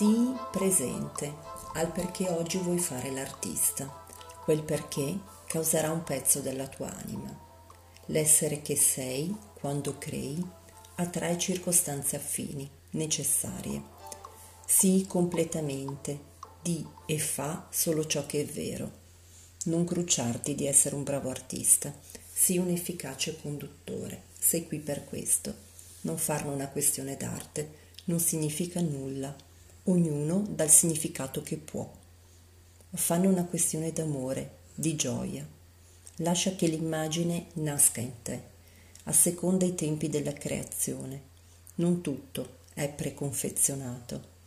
Sii presente al perché oggi vuoi fare l'artista. Quel perché causerà un pezzo della tua anima. L'essere che sei, quando crei, attrae circostanze affini, necessarie. Sii completamente, di e fa solo ciò che è vero. Non crucciarti di essere un bravo artista, sii un efficace conduttore, sei qui per questo. Non farne una questione d'arte, non significa nulla ognuno dal significato che può. Fanno una questione d'amore, di gioia. Lascia che l'immagine nasca in te, a seconda i tempi della creazione. Non tutto è preconfezionato.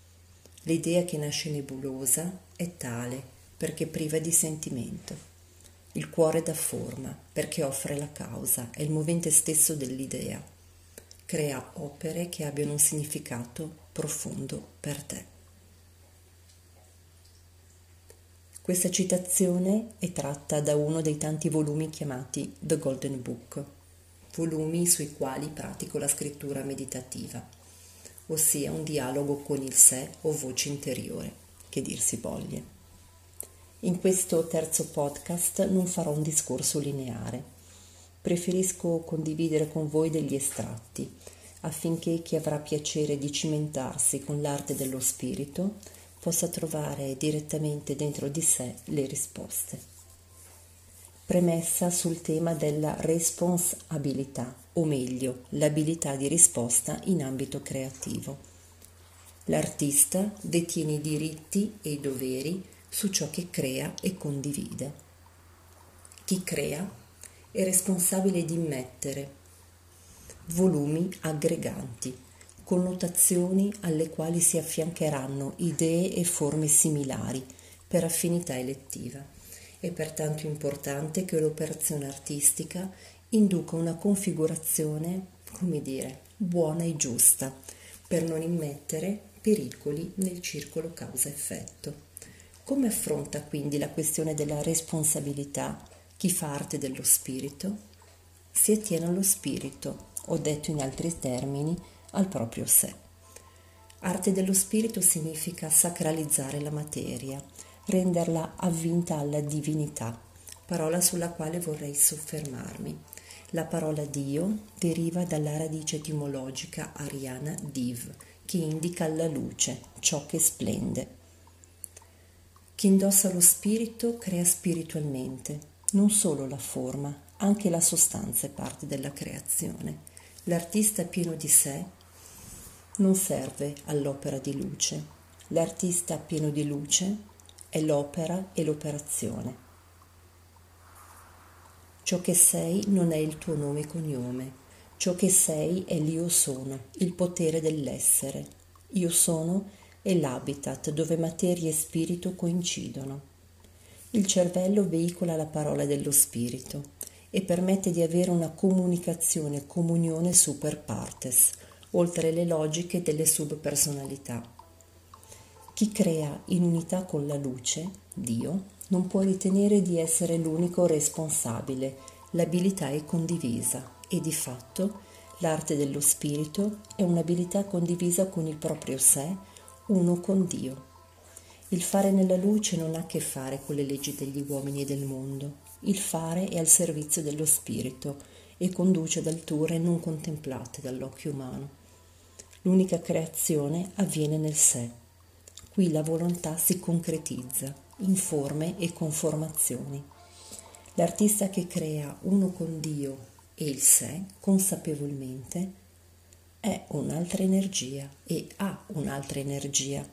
L'idea che nasce nebulosa è tale perché priva di sentimento. Il cuore dà forma perché offre la causa, è il movente stesso dell'idea. Crea opere che abbiano un significato profondo per te. Questa citazione è tratta da uno dei tanti volumi chiamati The Golden Book, volumi sui quali pratico la scrittura meditativa, ossia un dialogo con il sé o voce interiore, che dir si voglia. In questo terzo podcast non farò un discorso lineare, preferisco condividere con voi degli estratti affinché chi avrà piacere di cimentarsi con l'arte dello spirito possa trovare direttamente dentro di sé le risposte. Premessa sul tema della responsabilità, o meglio, l'abilità di risposta in ambito creativo. L'artista detiene i diritti e i doveri su ciò che crea e condivide. Chi crea è responsabile di immettere volumi aggreganti connotazioni alle quali si affiancheranno idee e forme similari per affinità elettiva. È pertanto importante che l'operazione artistica induca una configurazione, come dire, buona e giusta, per non immettere pericoli nel circolo causa-effetto. Come affronta quindi la questione della responsabilità chi fa arte dello spirito? Si attiene allo spirito, o detto in altri termini, al proprio sé. Arte dello spirito significa sacralizzare la materia, renderla avvinta alla divinità, parola sulla quale vorrei soffermarmi. La parola Dio deriva dalla radice etimologica ariana div, che indica la luce, ciò che splende. Chi indossa lo spirito crea spiritualmente, non solo la forma, anche la sostanza è parte della creazione. L'artista pieno di sé non serve all'opera di luce. L'artista pieno di luce è l'opera e l'operazione. Ciò che sei non è il tuo nome e cognome. Ciò che sei è l'io sono, il potere dell'essere. Io sono è l'habitat dove materia e spirito coincidono. Il cervello veicola la parola dello spirito e permette di avere una comunicazione, comunione super partes, oltre le logiche delle subpersonalità. Chi crea in unità con la luce, Dio, non può ritenere di essere l'unico responsabile, l'abilità è condivisa e di fatto l'arte dello spirito è un'abilità condivisa con il proprio sé, uno con Dio. Il fare nella luce non ha a che fare con le leggi degli uomini e del mondo. Il fare è al servizio dello spirito e conduce ad alture non contemplate dall'occhio umano. L'unica creazione avviene nel sé. Qui la volontà si concretizza in forme e conformazioni. L'artista che crea uno con Dio e il sé consapevolmente è un'altra energia e ha un'altra energia.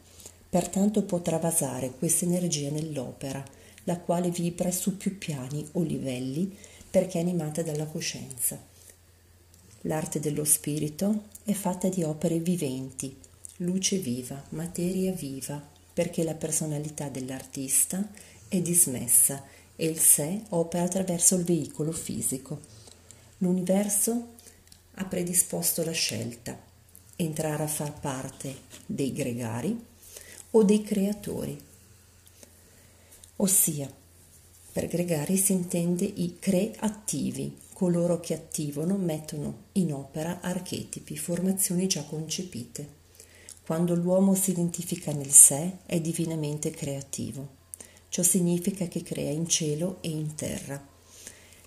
Pertanto può travasare questa energia nell'opera, la quale vibra su più piani o livelli perché è animata dalla coscienza. L'arte dello spirito è fatta di opere viventi, luce viva, materia viva, perché la personalità dell'artista è dismessa e il sé opera attraverso il veicolo fisico. L'universo ha predisposto la scelta, entrare a far parte dei gregari o dei creatori. Ossia, per gregari si intende i creativi, coloro che attivano, mettono in opera archetipi, formazioni già concepite. Quando l'uomo si identifica nel sé è divinamente creativo. Ciò significa che crea in cielo e in terra.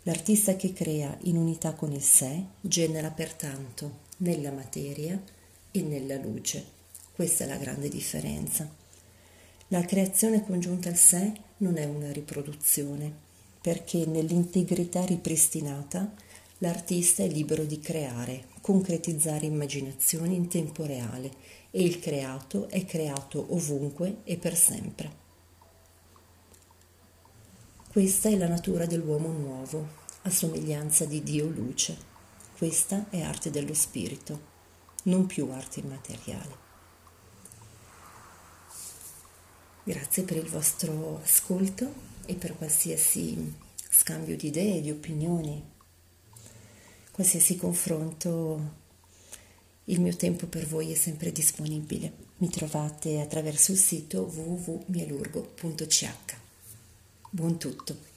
L'artista che crea in unità con il sé genera pertanto nella materia e nella luce. Questa è la grande differenza. La creazione congiunta al sé non è una riproduzione, perché nell'integrità ripristinata l'artista è libero di creare, concretizzare immaginazioni in tempo reale e il creato è creato ovunque e per sempre. Questa è la natura dell'uomo nuovo, a somiglianza di Dio luce. Questa è arte dello spirito, non più arte immateriale. Grazie per il vostro ascolto e per qualsiasi scambio di idee, di opinioni, qualsiasi confronto. Il mio tempo per voi è sempre disponibile. Mi trovate attraverso il sito www.mielurgo.ch. Buon tutto.